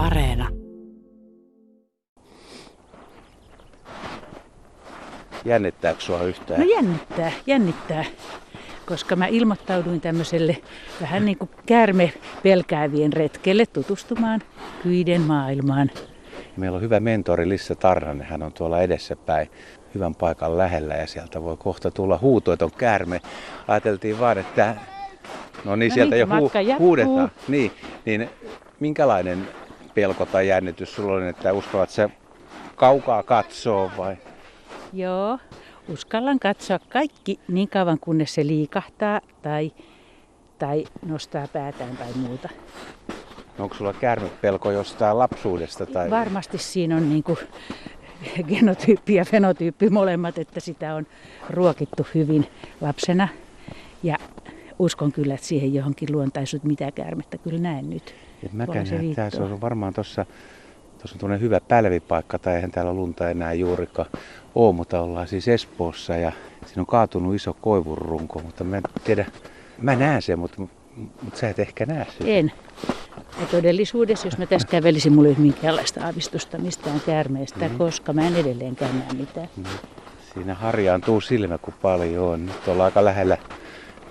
Areena. Jännittääkö sua yhtään? No jännittää, jännittää. Koska mä ilmoittauduin tämmöiselle vähän niin kuin käärme pelkäävien retkelle tutustumaan kyiden maailmaan. Meillä on hyvä mentori Lissa Tarnanen, hän on tuolla edessäpäin hyvän paikan lähellä ja sieltä voi kohta tulla huuto, että on käärme. Ajateltiin vaan, että no niin, No sieltä niin, jo hu- huudetaan. Niin, niin minkälainen pelko tai jännitys sulla on, että uskallat se kaukaa katsoa vai? Joo, uskallan katsoa kaikki niin kauan kunnes se liikahtaa tai, tai nostaa päätään tai muuta. Onko sulla käärmepelko jostain lapsuudesta? Tai... Varmasti siinä on niin kuin genotyyppi ja fenotyyppi molemmat, että sitä on ruokittu hyvin lapsena. Ja uskon kyllä, että siihen johonkin luontaisuut mitä käärmettä kyllä näen nyt. Et mä Tuolla se näen, että se viittoo. on varmaan tuossa Tuossa on hyvä pälvipaikka, tai eihän täällä lunta enää juurikaan ole, mutta ollaan siis Espoossa ja siinä on kaatunut iso koivurunko, mutta mä en tiedä, mä näen sen, mutta, mutta sä et ehkä näe sitä. En. Ja todellisuudessa, jos mä tässä kävelisin, mulla ei ole minkäänlaista aavistusta mistään käärmeestä, mm. koska mä en edelleenkään näe mitään. Niin, Siinä harjaantuu silmä, kun paljon on. Nyt ollaan aika lähellä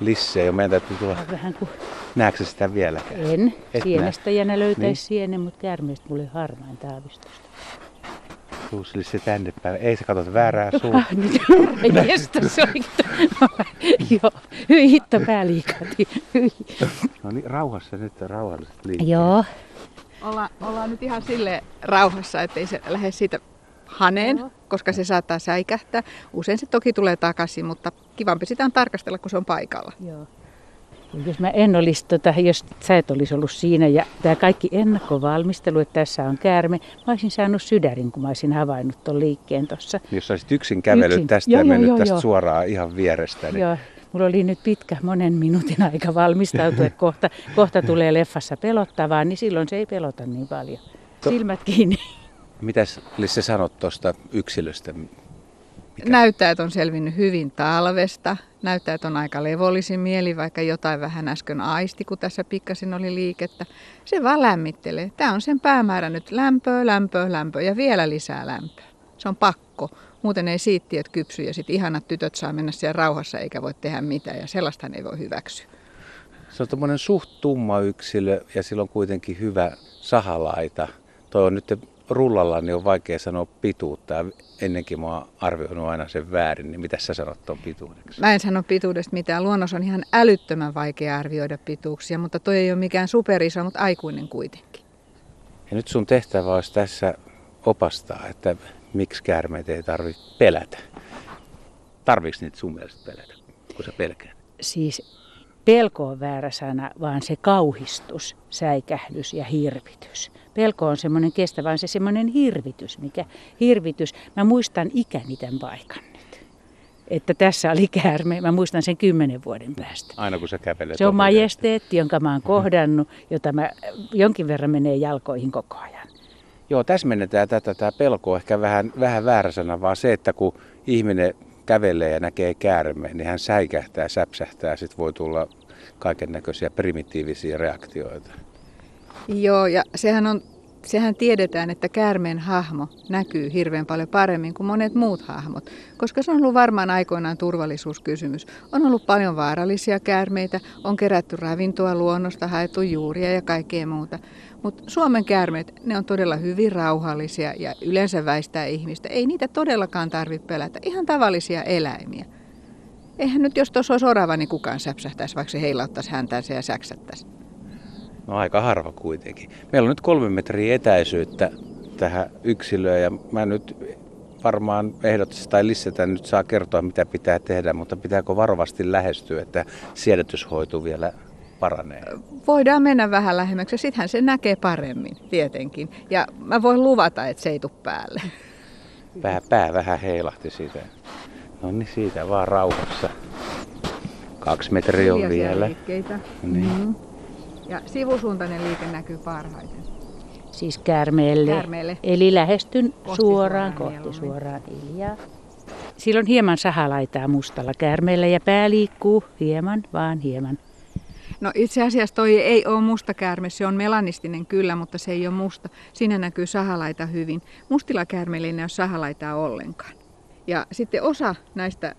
lisseä jo. Meidän täytyy tulla, Vähän kuin näetkö sitä vieläkään? en. Et Sienestäjänä löytäisi Niin. sienen, mutta käärmeestä mulla ei harmainta aavistusta. Tuu Lisse tänne päin. Ei sä katsot väärää suuntaan. Ah, nyt herranjestas, se oli... Joo, hyi hitto pää liikati. Hyi. No niin, rauhassa nyt on rauhalliset liikkeet. Joo, Olla, ollaan nyt ihan sille rauhassa, ettei se lähde siitä haneen, Joo. koska se saattaa säikähtää. Usein se toki tulee takaisin, mutta kivampi sitä on tarkastella, kun se on paikalla. joo. Ja Jos mä en olisi, tota, jos sä et olisi ollut siinä ja tämä kaikki ennakkovalmistelu, että tässä on käärme, mä olisin saanut sydärin, kun mä olisin havainnut tuon liikkeen tuossa. Jos sä olisit yksin kävellyt Yksin. tästä Joo, ja joo, mennyt joo, tästä joo. suoraan ihan vierestä, niin Joo, mulla oli nyt pitkä monen minuutin aika valmistautua, että kohta, kohta tulee leffassa pelottavaa, niin silloin se ei pelota niin paljon. To- Silmät kiinni. mitäs Lisse sanot tuosta yksilöstä? Mikä? Näyttää, että on selvinnyt hyvin talvesta. Näyttää, että on aika levollisin mieli, vaikka jotain vähän äsken aisti, kun tässä pikkasin oli liikettä. Se vaan lämmittelee. Tämä on sen päämäärä nyt lämpöä, lämpöä, lämpöä ja vielä lisää lämpöä. Se on pakko. Muuten ei siittiöt kypsy ja sitten ihanat tytöt saa mennä siellä rauhassa eikä voi tehdä mitään ja sellaista ei voi hyväksyä. Se on tuommoinen suht tumma yksilö ja sillä on kuitenkin hyvä sahalaita. Toi on nyt rullalla, niin on vaikea sanoa pituutta. Ennenkin mä oon arvioinut aina sen väärin, niin mitä sä sanot tuon pituudeksi? Mä en sano pituudesta mitään. Luonnossa on ihan älyttömän vaikea arvioida pituuksia, mutta toi ei ole mikään superiso, mutta aikuinen kuitenkin. Ja nyt sun tehtävä olisi tässä opastaa, että miksi käärmeet ei tarvitse pelätä. Tarviiko niitä sun mielestä pelätä, kun sä pelkäät? Siis pelko on väärä sana, vaan se kauhistus, säikähdys ja hirvitys. Pelko on semmoinen kestävä, vaan se semmoinen hirvitys, mikä hirvitys. Mä muistan ikäni tämän paikan nyt. Että tässä oli käärme, mä muistan sen kymmenen vuoden päästä. Aina kun sä kävelet Se on majesteetti, jonka mä oon kohdannut, jota mä jonkin verran menee jalkoihin koko ajan. Joo, täsmennetään tätä. Tämä pelko on ehkä vähän, vähän väärä sana, vaan se, että kun ihminen kävelee ja näkee käärmeen, niin hän säikähtää, säpsähtää, sitten voi tulla kaiken näköisiä primitiivisiä reaktioita. Joo, ja sehän, on, sehän tiedetään, että käärmeen hahmo näkyy hirveän paljon paremmin kuin monet muut hahmot, koska se on ollut varmaan aikoinaan turvallisuuskysymys. On ollut paljon vaarallisia käärmeitä, on kerätty ravintoa luonnosta, haettu juuria ja kaikkea muuta. Mutta Suomen käärmeet, ne on todella hyvin rauhallisia ja yleensä väistää ihmistä. Ei niitä todellakaan tarvitse pelätä. Ihan tavallisia eläimiä. Eihän nyt, jos tuossa olisi orava, niin kukaan säpsähtäisi, vaikka se heilauttaisi häntänsä ja säksättäisi. No aika harva kuitenkin. Meillä on nyt kolme metriä etäisyyttä tähän yksilöön ja mä nyt varmaan ehdottaisin tai lisätä nyt saa kertoa mitä pitää tehdä, mutta pitääkö varovasti lähestyä, että siedätyshoito vielä paranee? Voidaan mennä vähän lähemmäksi ja sittenhän se näkee paremmin, tietenkin. Ja mä voin luvata, että se ei tule päälle. Pää, pää vähän heilahti siitä. No niin, siitä vaan rauhassa. Kaksi metriä on Hiljaisia vielä. liikkeitä. Niin. Mm. Ja sivusuuntainen liike näkyy parhaiten. Siis käärmeelle. Käärmeelle. Eli lähestyn Kohti suoraan, suoraan kohti suoraan hiljaa. Sillä on hieman sahalaitaa mustalla käärmeellä ja pää liikkuu hieman, vaan hieman. No itse asiassa toi ei ole musta käärme, se on melanistinen kyllä, mutta se ei ole musta. Siinä näkyy sahalaita hyvin. Mustilla käärmeillä ei ole sahalaitaa ollenkaan. Ja sitten osa näistä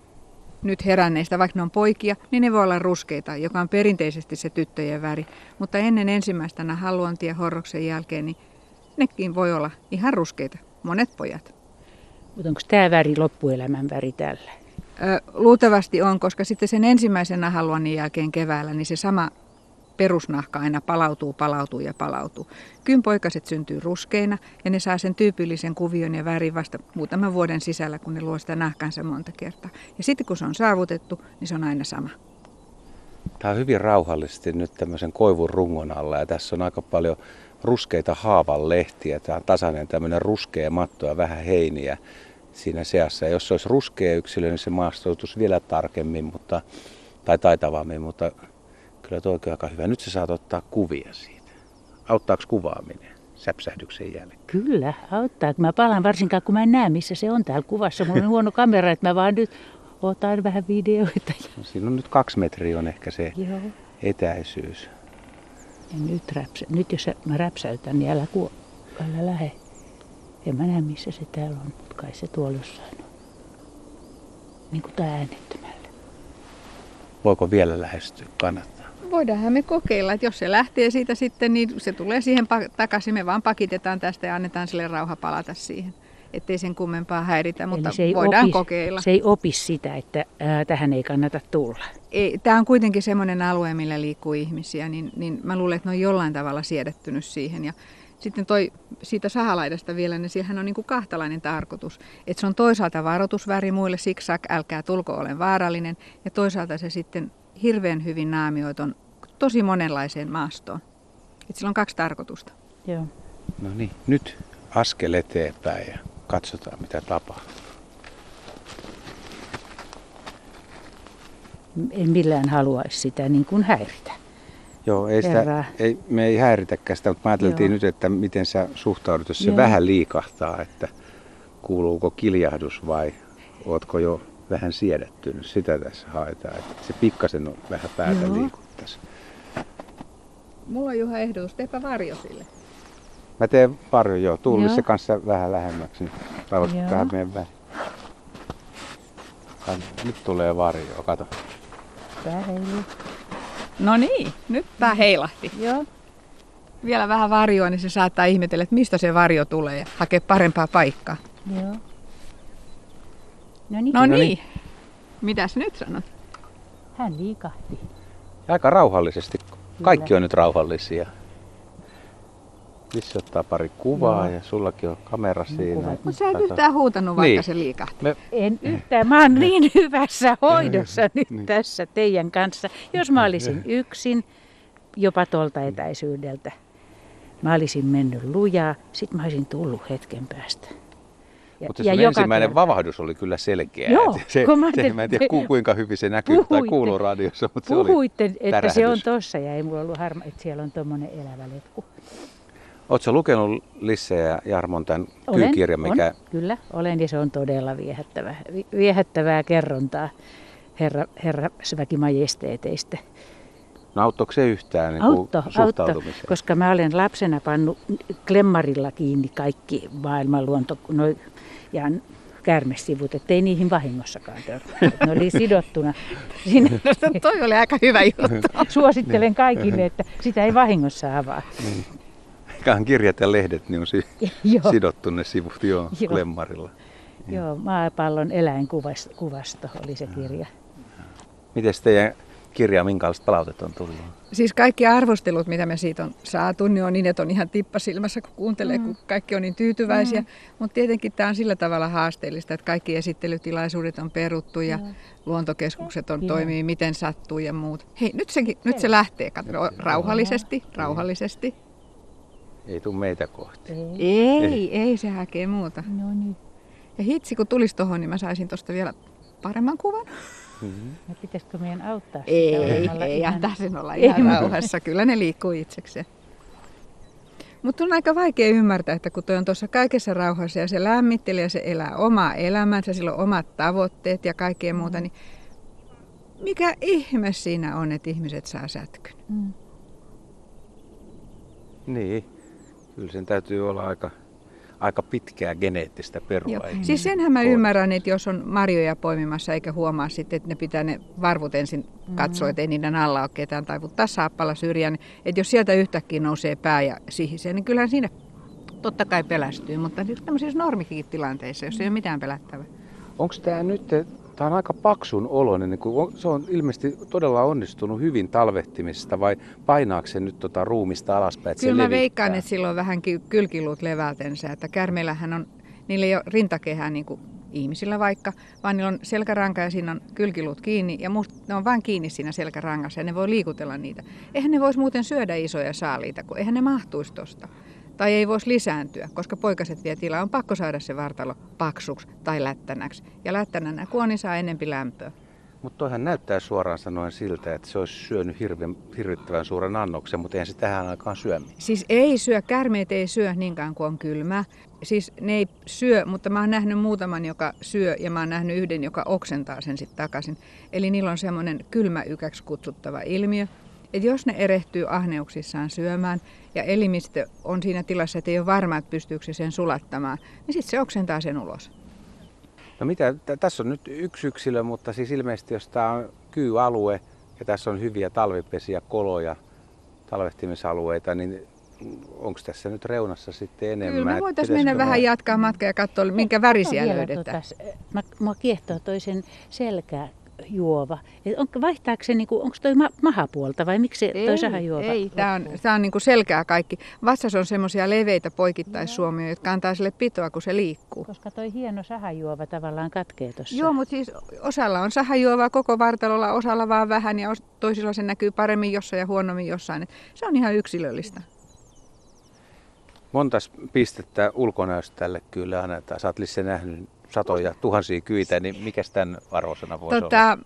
nyt heränneistä, vaikka ne on poikia, niin ne voi olla ruskeita, joka on perinteisesti se tyttöjen väri. Mutta ennen ensimmäistä haluantia horroksen jälkeen, niin nekin voi olla ihan ruskeita, monet pojat. Mutta onko tämä väri loppuelämän väri tällä? Luultavasti on, koska sitten sen ensimmäisen nahaluonnin jälkeen keväällä, niin se sama perusnahka aina palautuu, palautuu ja palautuu. Kynpoikaset syntyy ruskeina ja ne saa sen tyypillisen kuvion ja värin vasta muutaman vuoden sisällä, kun ne luo sitä nahkansa monta kertaa. Ja sitten kun se on saavutettu, niin se on aina sama. Tämä on hyvin rauhallisesti nyt tämmöisen koivun rungon alla ja tässä on aika paljon ruskeita haavan lehtiä. Tämä on tasainen tämmöinen ruskea matto ja vähän heiniä siinä seassa. Ja jos se olisi ruskea yksilö, niin se maastoutuisi vielä tarkemmin mutta, tai taitavammin, mutta kyllä on aika hyvä. Nyt sä saat ottaa kuvia siitä. Auttaako kuvaaminen säpsähdyksen jälkeen? Kyllä, auttaa. Mä palaan varsinkaan, kun mä en näe, missä se on täällä kuvassa. Mulla on huono kamera, että mä vaan nyt otan vähän videoita. No, siinä on nyt kaksi metriä on ehkä se Joo. etäisyys. Ja nyt, räpsä, nyt jos mä räpsäytän, niin älä, kuo, älä lähe. En mä näe, missä se täällä on, mutta kai se tuolla jossain on. Niin kuin tää äänettömällä. Voiko vielä lähestyä? Kannattaa voidaanhan me kokeilla, että jos se lähtee siitä sitten, niin se tulee siihen takaisin. Me vaan pakitetaan tästä ja annetaan sille rauha palata siihen ettei sen kummempaa häiritä, mutta se ei voidaan opis, kokeilla. Se ei opi sitä, että ää, tähän ei kannata tulla. Ei, tämä on kuitenkin semmoinen alue, millä liikkuu ihmisiä, niin, niin mä luulen, että ne on jollain tavalla siedettynyt siihen. Ja sitten toi, siitä sahalaidasta vielä, niin siihen on niin kuin kahtalainen tarkoitus. Että se on toisaalta varoitusväri muille, siksak, älkää tulko, olen vaarallinen. Ja toisaalta se sitten hirveän hyvin naamioiton tosi monenlaiseen maastoon. Et sillä on kaksi tarkoitusta. Joo. No niin, nyt askel eteenpäin ja katsotaan mitä tapahtuu. En millään haluaisi sitä niin kuin häiritä. Joo, ei sitä, ei, me ei häiritäkään sitä, mutta mä ajateltiin Joo. nyt, että miten sä suhtaudut, jos se Joo. vähän liikahtaa, että kuuluuko kiljahdus vai ootko jo vähän siedettynyt. Sitä tässä haetaan, että se pikkasen on vähän päätä Joo. liikuttaisi. Mulla on Juha ehdotus, teepä varjo sille. Mä teen varjo, joo. Tuuli se kanssa vähän lähemmäksi. Niin tähän meidän väliin. Nyt tulee varjo, kato. Heiluu. No niin, nyt pää heilahti. Joo. Vielä vähän varjoa, niin se saattaa ihmetellä, että mistä se varjo tulee ja hakea parempaa paikkaa. Joo. No niin. No niin. Mitäs nyt sanot? Hän liikahti. Aika rauhallisesti. Kaikki on nyt rauhallisia. Lissi ottaa pari kuvaa Joo. ja sullakin on kamera siinä. Mutta sä et yhtään huutanut, vaikka niin. se liikahti. Me... En yhtään. Mä oon niin hyvässä hoidossa nyt niin. tässä teidän kanssa. Jos mä olisin yksin, jopa tuolta etäisyydeltä, mä olisin mennyt lujaa, sit mä olisin tullut hetken päästä. Ja, Mutta ja ensimmäinen kerta. vavahdus oli kyllä selkeä. Joo, se, kun mä, se, mä en tiedä kuinka hyvin se näkyy puhuitte, tai kuuluu radiossa, mutta se puhuitte, oli että se on tossa ja ei mulla ollut harma, että siellä on tuommoinen elävä letku. Oletko lukenut Lisse ja Jarmon tämän olen, kyykirjan? Mikä... On, kyllä, olen ja se on todella viehättävää, viehättävää kerrontaa herra, herra Majesteeteistä. No auttoiko se yhtään niin autto, autto, koska mä olen lapsena pannut klemmarilla kiinni kaikki maailman luonto, no, ja käärmesivut, ettei niihin vahingossakaan törmää. Ne oli sidottuna. Sinne. No, toi oli aika hyvä juttu. Suosittelen kaikille, että sitä ei vahingossa avaa. Niin. Eiköhän kirjat ja lehdet niin on sidottu ne sivut joo, joo. klemmarilla. Joo, maapallon eläinkuvasto oli se kirja. Miten teidän kirja, minkälaista palautetta on tullut? Siis kaikki arvostelut, mitä me siitä on saatu, niin on niin, että on ihan tippasilmässä, kun kuuntelee, mm. kun kaikki on niin tyytyväisiä. Mm. Mutta tietenkin tämä on sillä tavalla haasteellista, että kaikki esittelytilaisuudet on peruttu ja mm. luontokeskukset on, toimii miten sattuu ja muut. Hei, nyt, senkin, nyt se lähtee, katso, rauhallisesti, rauhallisesti. Ei tule meitä kohti. Ei, ei, ei se hakee muuta. No niin. Ja hitsi, kun tulisi tuohon, niin mä saisin tuosta vielä paremman kuvan. Mm-hmm. Pitäisikö meidän auttaa Ei, ei, ihan... antaa sen olla ihan rauhassa. Kyllä ne liikkuu itsekseen. Mutta on aika vaikea ymmärtää, että kun toi on tuossa kaikessa rauhassa ja se lämmittelee ja se elää omaa elämänsä, sillä on omat tavoitteet ja kaikkea muuta, mm. niin mikä ihme siinä on, että ihmiset saa sätkyn? Mm. Niin, kyllä sen täytyy olla aika, aika pitkää geneettistä perua. Joo. Siis senhän mä ymmärrän, että jos on marjoja poimimassa eikä huomaa sitten, että ne pitää ne varvut ensin katsoa, mm. että ei niiden alla ole ketään taivuttaa saappalla syrjään. Että jos sieltä yhtäkkiä nousee pää ja sihisee, niin kyllähän siinä totta kai pelästyy. Mutta tämmöisissä normikin tilanteissa, jos ei ole mitään pelättävää. Onko tämä nyt Tämä on aika paksun oloinen. Niin se on ilmeisesti todella onnistunut hyvin talvehtimisesta vai painaako se nyt tota ruumista alaspäin? Kyllä mä veikkaan, että silloin vähän kylkiluut levältensä. Että kärmeillähän on, niillä ei ole rintakehää niin kuin ihmisillä vaikka, vaan niillä on selkäranka ja siinä on kylkiluut kiinni ja musta ne on vain kiinni siinä selkärangassa ja ne voi liikutella niitä. Eihän ne voisi muuten syödä isoja saaliita, kun eihän ne mahtuisi tosta tai ei voisi lisääntyä, koska poikaset vie tilaa, on pakko saada se vartalo paksuksi tai lättänäksi. Ja lättänänä kuoni saa enempi lämpöä. Mutta toihan näyttää suoraan sanoen siltä, että se olisi syönyt hirveän, hirvittävän suuren annoksen, mutta eihän se tähän aikaan syö. Siis ei syö, kärmeet ei syö niinkään kuin on kylmä. Siis ne ei syö, mutta mä oon nähnyt muutaman, joka syö ja mä oon nähnyt yhden, joka oksentaa sen sitten takaisin. Eli niillä on semmoinen kylmäykäksi kutsuttava ilmiö. Että jos ne erehtyy ahneuksissaan syömään ja elimistö on siinä tilassa, että ei ole varma, että pystyykö se sen sulattamaan, niin sitten se oksentaa sen ulos. No mitä, tässä on nyt yksi yksilö, mutta siis ilmeisesti jos tämä on kyyalue ja tässä on hyviä talvipesiä, koloja, talvehtimisalueita, niin onko tässä nyt reunassa sitten enemmän? Kyllä me voitaisiin mennä vähän jatkaa matkaa ja katsoa, minkä värisiä löydetään. Tota, mä, mä kiehtoo toisen selkää juova. on, vaihtaako se, niinku, onko toi ma- mahapuolta vai miksi ei, toi sahajuova? Ei, tämä on, tää on niinku selkää kaikki. Vatsas on semmoisia leveitä poikittaissuomia, jotka antaa sille pitoa, kun se liikkuu. Koska toi hieno sahajuova tavallaan katkee tuossa. Joo, mutta siis osalla on sahajuova koko vartalolla, osalla vaan vähän ja toisilla se näkyy paremmin jossain ja huonommin jossain. Et se on ihan yksilöllistä. Montas pistettä ulkonäöstä tälle kyllä annetaan? Sä oot Lisse nähnyt satoja, tuhansia kyitä, niin mikä tämän arvosana voisi tota, olla?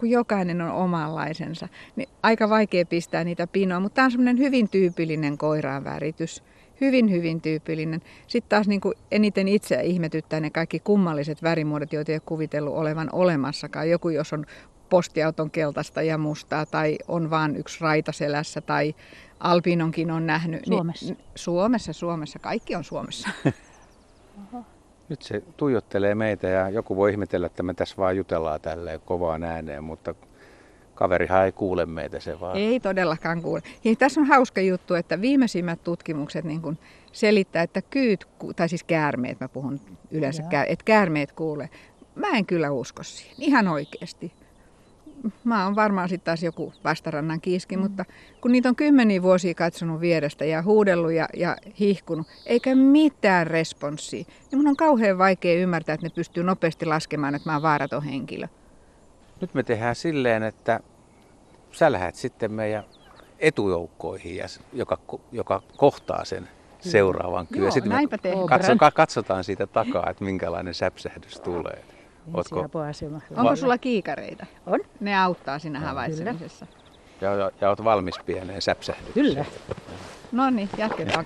kun jokainen on omanlaisensa, niin aika vaikea pistää niitä pinoa, mutta tämä on semmoinen hyvin tyypillinen koiraan väritys. Hyvin, hyvin tyypillinen. Sitten taas niin kuin eniten itseä ihmetyttää ne kaikki kummalliset värimuodot, joita ei ole kuvitellut olevan olemassakaan. Joku, jos on postiauton keltaista ja mustaa, tai on vain yksi raita selässä, tai alpinonkin on nähnyt. Suomessa? Niin, Suomessa, Suomessa. Kaikki on Suomessa. Nyt se tuijottelee meitä ja joku voi ihmetellä, että me tässä vaan jutellaan tälleen kovaan ääneen, mutta kaverihan ei kuule meitä se vaan. Ei todellakaan kuule. Ja tässä on hauska juttu, että viimeisimmät tutkimukset niin kun selittää, että kyyt, tai siis käärmeet, mä puhun yleensä, Jaa. että käärmeet kuulee. Mä en kyllä usko siihen, ihan oikeasti mä oon varmaan sitten taas joku vastarannan kiiski, mm. mutta kun niitä on kymmeniä vuosia katsonut vierestä ja huudellut ja, ja hihkunut, eikä mitään responssia, niin mun on kauhean vaikea ymmärtää, että ne pystyy nopeasti laskemaan, että mä oon vaaraton henkilö. Nyt me tehdään silleen, että sä lähdet sitten meidän etujoukkoihin, ja joka, joka kohtaa sen seuraavan kyllä. Joo, sitten me katsotaan, katsotaan siitä takaa, että minkälainen säpsähdys tulee. Ootko... Onko sulla kiikareita? On. Ne auttaa siinä havaitsemisessa. Ja, ja, ja olet valmis pieneen säpsähdykseen. Kyllä. No niin, jatketaan.